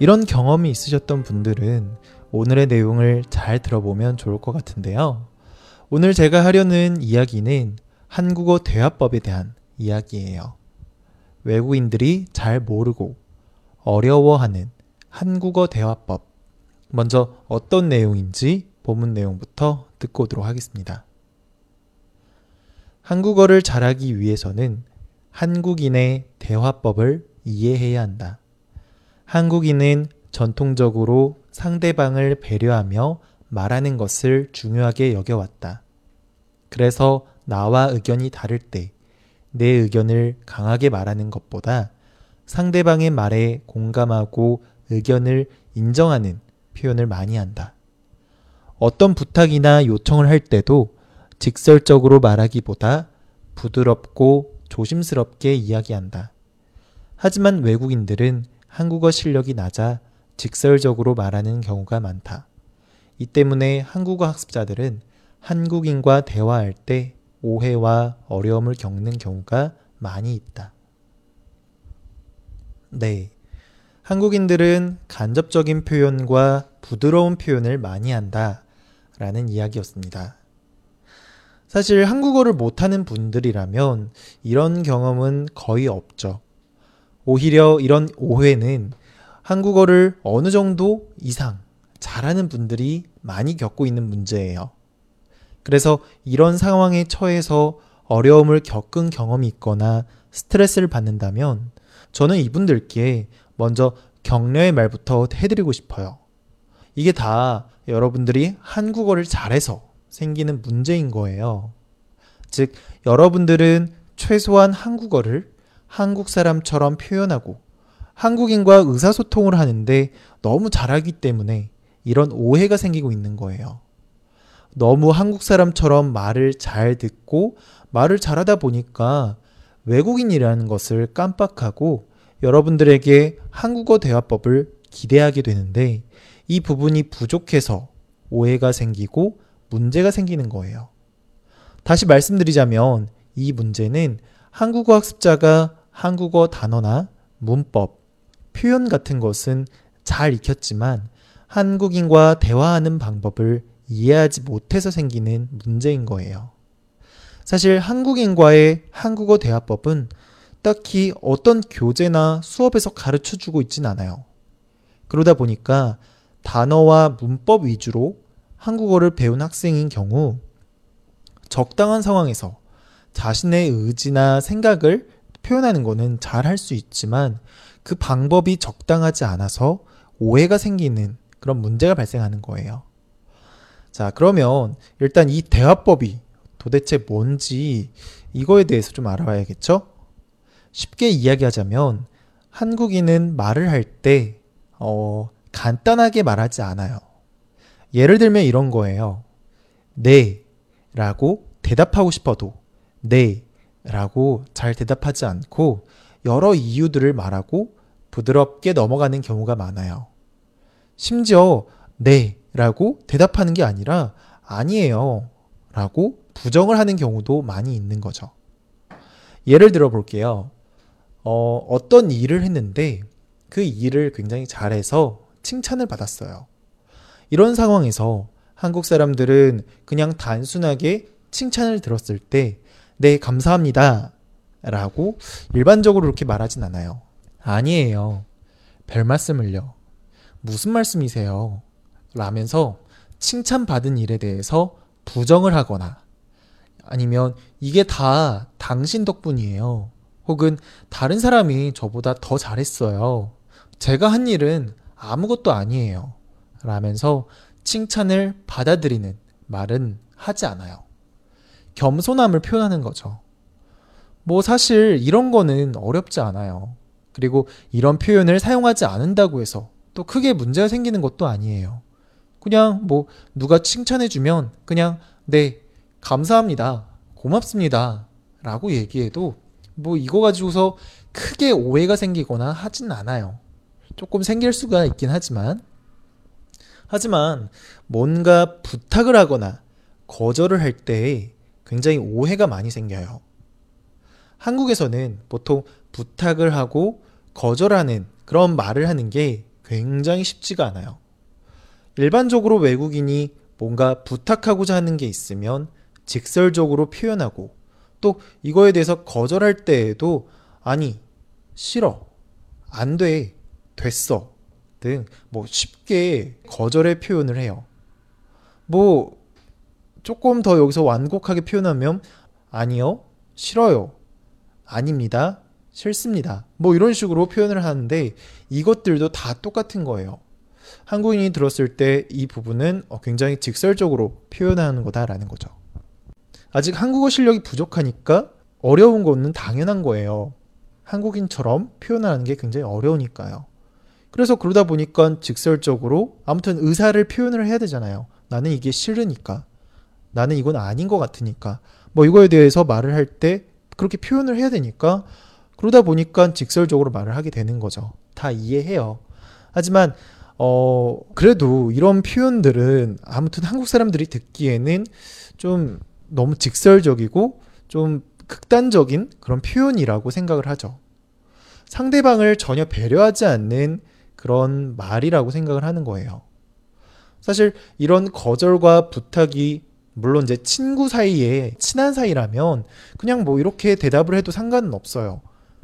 이런 경험이 있으셨던 분들은 오늘의 내용을 잘 들어보면 좋을 것 같은데요. 오늘 제가 하려는 이야기는 한국어 대화법에 대한 이야기예요. 외국인들이 잘 모르고 어려워하는 한국어 대화법. 먼저 어떤 내용인지 본문 내용부터 듣고 오도록 하겠습니다. 한국어를 잘하기 위해서는 한국인의 대화법을 이해해야 한다. 한국인은 전통적으로 상대방을 배려하며 말하는 것을 중요하게 여겨왔다. 그래서 나와 의견이 다를 때 내 의견을 강하게 말하는 것보다 상대방의 말에 공감하고 의견을 인정하는 표현을 많이 한다. 어떤 부탁이나 요청을 할 때도 직설적으로 말하기보다 부드럽고 조심스럽게 이야기한다. 하지만 외국인들은 한국어 실력이 낮아 직설적으로 말하는 경우가 많다. 이 때문에 한국어 학습자들은 한국인과 대화할 때 오해와 어려움을 겪는 경우가 많이 있다. 네. 한국인들은 간접적인 표현과 부드러운 표현을 많이 한다. 라는 이야기였습니다. 사실 한국어를 못하는 분들이라면 이런 경험은 거의 없죠. 오히려 이런 오해는 한국어를 어느 정도 이상 잘하는 분들이 많이 겪고 있는 문제예요. 그래서 이런 상황에 처해서 어려움을 겪은 경험이 있거나 스트레스를 받는다면 저는 이분들께 먼저 격려의 말부터 해드리고 싶어요. 이게 다 여러분들이 한국어를 잘해서 생기는 문제인 거예요. 즉, 여러분들은 최소한 한국어를 한국 사람처럼 표현하고 한국인과 의사소통을 하는데 너무 잘하기 때문에 이런 오해가 생기고 있는 거예요. 너무 한국 사람처럼 말을 잘 듣고 말을 잘하다 보니까 외국인이라는 것을 깜빡하고 여러분들에게 한국어 대화법을 기대하게 되는데 이 부분이 부족해서 오해가 생기고 문제가 생기는 거예요. 다시 말씀드리자면 이 문제는 한국어 학습자가 한국어 단어나 문법, 표현 같은 것은 잘 익혔지만 한국인과 대화하는 방법을 이해하지 못해서 생기는 문제인 거예요. 사실 한국인과의 한국어 대화법은 딱히 어떤 교재나 수업에서 가르쳐 주고 있진 않아요. 그러다 보니까 단어와 문법 위주로 한국어를 배운 학생인 경우 적당한 상황에서 자신의 의지나 생각을 표현하는 것은 잘할 수 있지만 그 방법이 적당하지 않아서 오해가 생기는 그런 문제가 발생하는 거예요. 자, 그러면 일단 이 대화법이 도대체 뭔지 이거에 대해서 좀 알아봐야겠죠? 쉽게 이야기하자면 한국인은 말을 할 때, 어, 간단하게 말하지 않아요. 예를 들면 이런 거예요. 네. 라고 대답하고 싶어도 네. 라고 잘 대답하지 않고 여러 이유들을 말하고 부드럽게 넘어가는 경우가 많아요. 심지어 네. 라고 대답하는 게 아니라 아니에요. 라고 부정을 하는 경우도 많이 있는 거죠. 예를 들어 볼게요. 어, 어떤 일을 했는데 그 일을 굉장히 잘해서 칭찬을 받았어요. 이런 상황에서 한국 사람들은 그냥 단순하게 칭찬을 들었을 때, 네, 감사합니다. 라고 일반적으로 이렇게 말하진 않아요. 아니에요. 별 말씀을요. 무슨 말씀이세요? 라면서 칭찬받은 일에 대해서 부정을 하거나 아니면 이게 다 당신 덕분이에요. 혹은 다른 사람이 저보다 더 잘했어요. 제가 한 일은 아무것도 아니에요. 라면서 칭찬을 받아들이는 말은 하지 않아요. 겸손함을 표현하는 거죠. 뭐 사실 이런 거는 어렵지 않아요. 그리고 이런 표현을 사용하지 않는다고 해서 또 크게 문제가 생기는 것도 아니에요. 그냥 뭐 누가 칭찬해주면 그냥 네, 감사합니다. 고맙습니다. 라고 얘기해도 뭐 이거 가지고서 크게 오해가 생기거나 하진 않아요. 조금 생길 수가 있긴 하지만 하지만 뭔가 부탁을 하거나 거절을 할 때 굉장히 오해가 많이 생겨요. 한국에서는 보통 부탁을 하고 거절하는 그런 말을 하는 게 굉장히 쉽지가 않아요. 일반적으로 외국인이 뭔가 부탁하고자 하는 게 있으면 직설적으로 표현하고 또 이거에 대해서 거절할 때에도 아니, 싫어, 안 돼, 됐어 등 뭐 쉽게 거절의 표현을 해요. 뭐 조금 더 여기서 완곡하게 표현하면 아니요, 싫어요, 아닙니다, 싫습니다. 뭐 이런 식으로 표현을 하는데 이것들도 다 똑같은 거예요. 한국인이 들었을 때 이 부분은 어, 굉장히 직설적으로 표현하는 거다라는 거죠. 아직 한국어 실력이 부족하니까 어려운 거는 당연한 거예요. 한국인처럼 표현하는 게 굉장히 어려우니까요. 그래서 그러다 보니까 직설적으로 아무튼 의사를 표현을 해야 되잖아요. 나는 이게 싫으니까. 나는 이건 아닌 것 같으니까. 뭐 이거에 대해서 말을 할 때 그렇게 표현을 해야 되니까 그러다 보니까 직설적으로 말을 하게 되는 거죠. 다 이해해요. 하지만 어 그래도 이런 표현들은 아무튼 한국 사람들이 듣기에는 좀 너무 직설적이고 좀 극단적인 그런 표현이라고 생각을 하죠. 상대방을 전혀 배려하지 않는 그런 말이라고 생각을 하는 거예요. 사실 이런 거절과 부탁이 물론 이제 친구 사이에 친한 사이라면 그냥 뭐 이렇게 대답을 해도 상관은 없어요.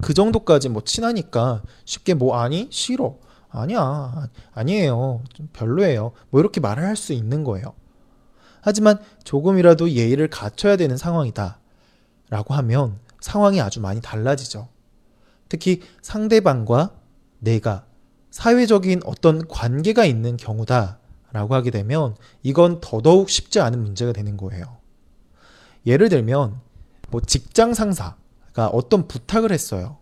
그 정도까지 뭐 친하니까 쉽게 뭐 아니 싫어 아니야 아니에요 좀 별로예요 뭐 이렇게 말을 할 수 있는 거예요. 하지만 조금이라도 예의를 갖춰야 되는 상황이다 라고 하면 상황이 아주 많이 달라지죠. 특히 상대방과 내가 사회적인 어떤 관계가 있는 경우다 라고 하게 되면 이건 더더욱 쉽지 않은 문제가 되는 거예요. 예를 들면 뭐 직장 상사가 어떤 부탁을 했어요.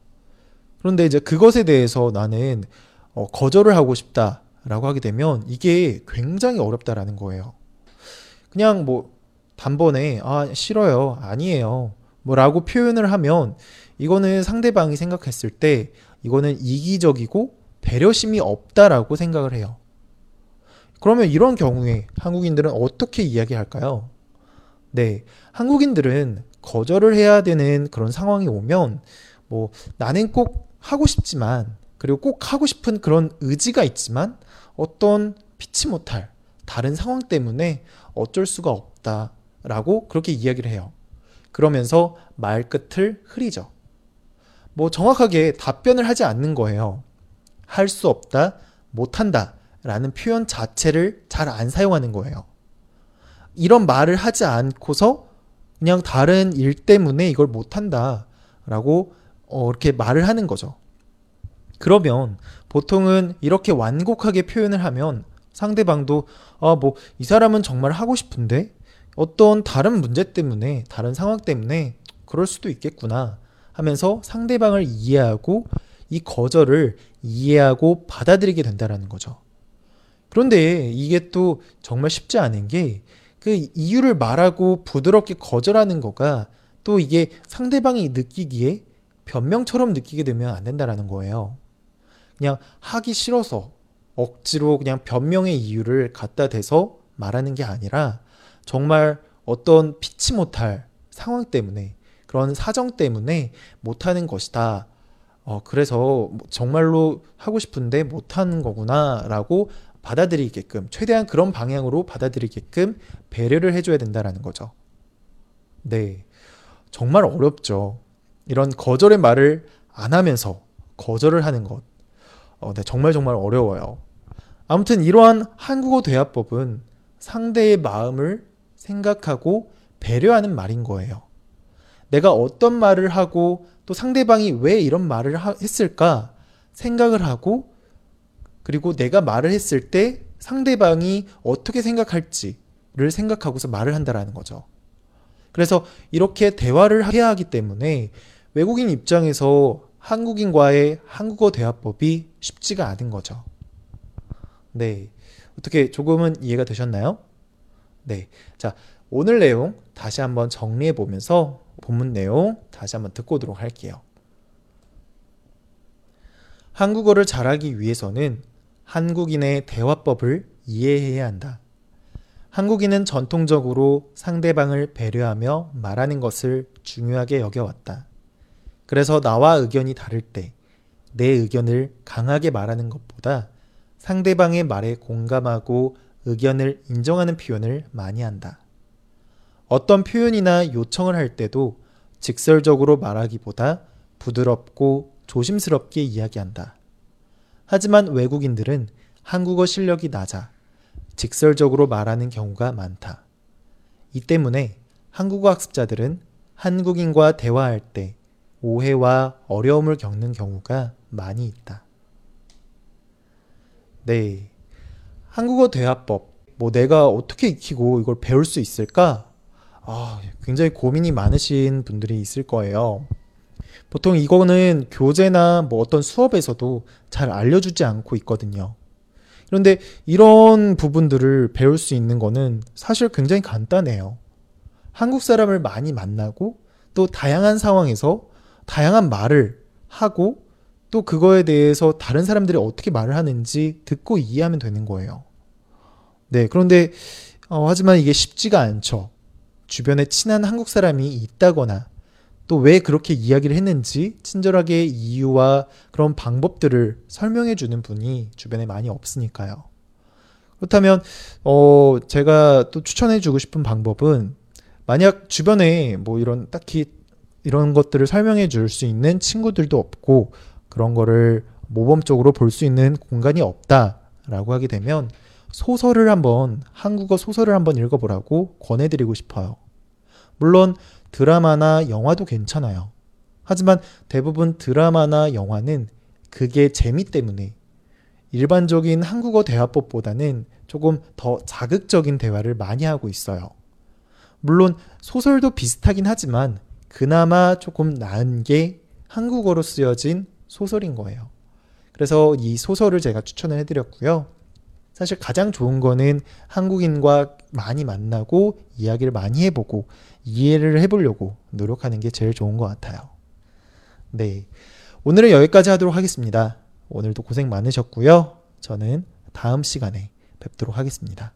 그런데 이제 그것에 대해서 나는 어, 거절을 하고 싶다라고 하게 되면 이게 굉장히 어렵다라는 거예요. 그냥 뭐 단번에 아 싫어요 아니에요 뭐라고 표현을 하면 이거는 상대방이 생각했을 때 이거는 이기적이고 배려심이 없다라고 생각을 해요. 그러면 이런 경우에 한국인들은 어떻게 이야기할까요? 네, 한국인들은 거절을 해야 되는 그런 상황이 오면 뭐 나는 꼭 하고 싶지만 그리고 꼭 하고 싶은 그런 의지가 있지만 어떤 피치 못할 다른 상황 때문에 어쩔 수가 없다라고 그렇게 이야기를 해요. 그러면서 말 끝을 흐리죠. 뭐 정확하게 답변을 하지 않는 거예요. 할 수 없다, 못한다 라는 표현 자체를 잘 안 사용하는 거예요. 이런 말을 하지 않고서 그냥 다른 일 때문에 이걸 못한다 라고 어, 이렇게 말을 하는 거죠. 그러면 보통은 이렇게 완곡하게 표현을 하면 상대방도 아, 뭐, 이 사람은 정말 하고 싶은데 어떤 다른 문제 때문에, 다른 상황 때문에 그럴 수도 있겠구나 하면서 상대방을 이해하고 이 거절을 이해하고 받아들이게 된다라는 거죠. 그런데 이게 또 정말 쉽지 않은 게 그 이유를 말하고 부드럽게 거절하는 거가 또 이게 상대방이 느끼기에 변명처럼 느끼게 되면 안 된다라는 거예요. 그냥 하기 싫어서 억지로 그냥 변명의 이유를 갖다 대서 말하는 게 아니라 정말 어떤 피치 못할 상황 때문에 그런 사정 때문에 못하는 것이다. 어, 그래서 정말로 하고 싶은데 못하는 거구나 라고 받아들이게끔 최대한 그런 방향으로 받아들이게끔 배려를 해줘야 된다라는 거죠. 네, 정말 어렵죠. 이런 거절의 말을 안 하면서 거절을 하는 것, 어, 네, 정말 정말 어려워요. 아무튼 이러한 한국어 대화법은 상대의 마음을 생각하고 배려하는 말인 거예요. 내가 어떤 말을 하고 또 상대방이 왜 이런 말을 하, 했을까 생각을 하고 그리고 내가 말을 했을 때 상대방이 어떻게 생각할지를 생각하고서 말을 한다라는 거죠. 그래서 이렇게 대화를 해야 하기 때문에 외국인 입장에서 한국인과의 한국어 대화법이 쉽지가 않은 거죠. 네. 어떻게 조금은 이해가 되셨나요? 네. 자, 오늘 내용 다시 한번 정리해 보면서 본문 내용 다시 한번 듣고 오도록 할게요. 한국어를 잘하기 위해서는 한국인의 대화법을 이해해야 한다. 한국인은 전통적으로 상대방을 배려하며 말하는 것을 중요하게 여겨왔다. 그래서 나와 의견이 다를 때 내 의견을 강하게 말하는 것보다 상대방의 말에 공감하고 의견을 인정하는 표현을 많이 한다. 어떤 표현이나 요청을 할 때도 직설적으로 말하기보다 부드럽고 조심스럽게 이야기한다. 하지만 외국인들은 한국어 실력이 낮아 직설적으로 말하는 경우가 많다. 이 때문에 한국어 학습자들은 한국인과 대화할 때 오해와 어려움을 겪는 경우가 많이 있다. 네. 한국어 대화법. 뭐 내가 어떻게 익히고 이걸 배울 수 있을까? 아, 굉장히 고민이 많으신 분들이 있을 거예요. 보통 이거는 교재나 뭐 어떤 수업에서도 잘 알려주지 않고 있거든요. 그런데 이런 부분들을 배울 수 있는 거는 사실 굉장히 간단해요. 한국 사람을 많이 만나고 또 다양한 상황에서 다양한 말을 하고 또 그거에 대해서 다른 사람들이 어떻게 말을 하는지 듣고 이해하면 되는 거예요. 네, 그런데 어, 하지만 이게 쉽지가 않죠. 주변에 친한 한국 사람이 있다거나 또 왜 그렇게 이야기를 했는지 친절하게 이유와 그런 방법들을 설명해 주는 분이 주변에 많이 없으니까요. 그렇다면 어 제가 또 추천해 주고 싶은 방법은 만약 주변에 뭐 이런 딱히 이런 것들을 설명해 줄 수 있는 친구들도 없고 그런 거를 모범적으로 볼 수 있는 공간이 없다라고 하게 되면 소설을 한번 한국어 소설을 한번 읽어보라고 권해드리고 싶어요. 물론 드라마나 영화도 괜찮아요. 하지만 대부분 드라마나 영화는 그게 재미 때문에 일반적인 한국어 대화법보다는 조금 더 자극적인 대화를 많이 하고 있어요. 물론 소설도 비슷하긴 하지만 그나마 조금 나은 게 한국어로 쓰여진 소설인 거예요. 그래서 이 소설을 제가 추천을 해드렸고요. 사실 가장 좋은 거는 한국인과 많이 만나고 이야기를 많이 해보고 이해를 해보려고 노력하는 게 제일 좋은 것 같아요. 네. 오늘은 여기까지 하도록 하겠습니다. 오늘도 고생 많으셨고요. 저는 다음 시간에 뵙도록 하겠습니다.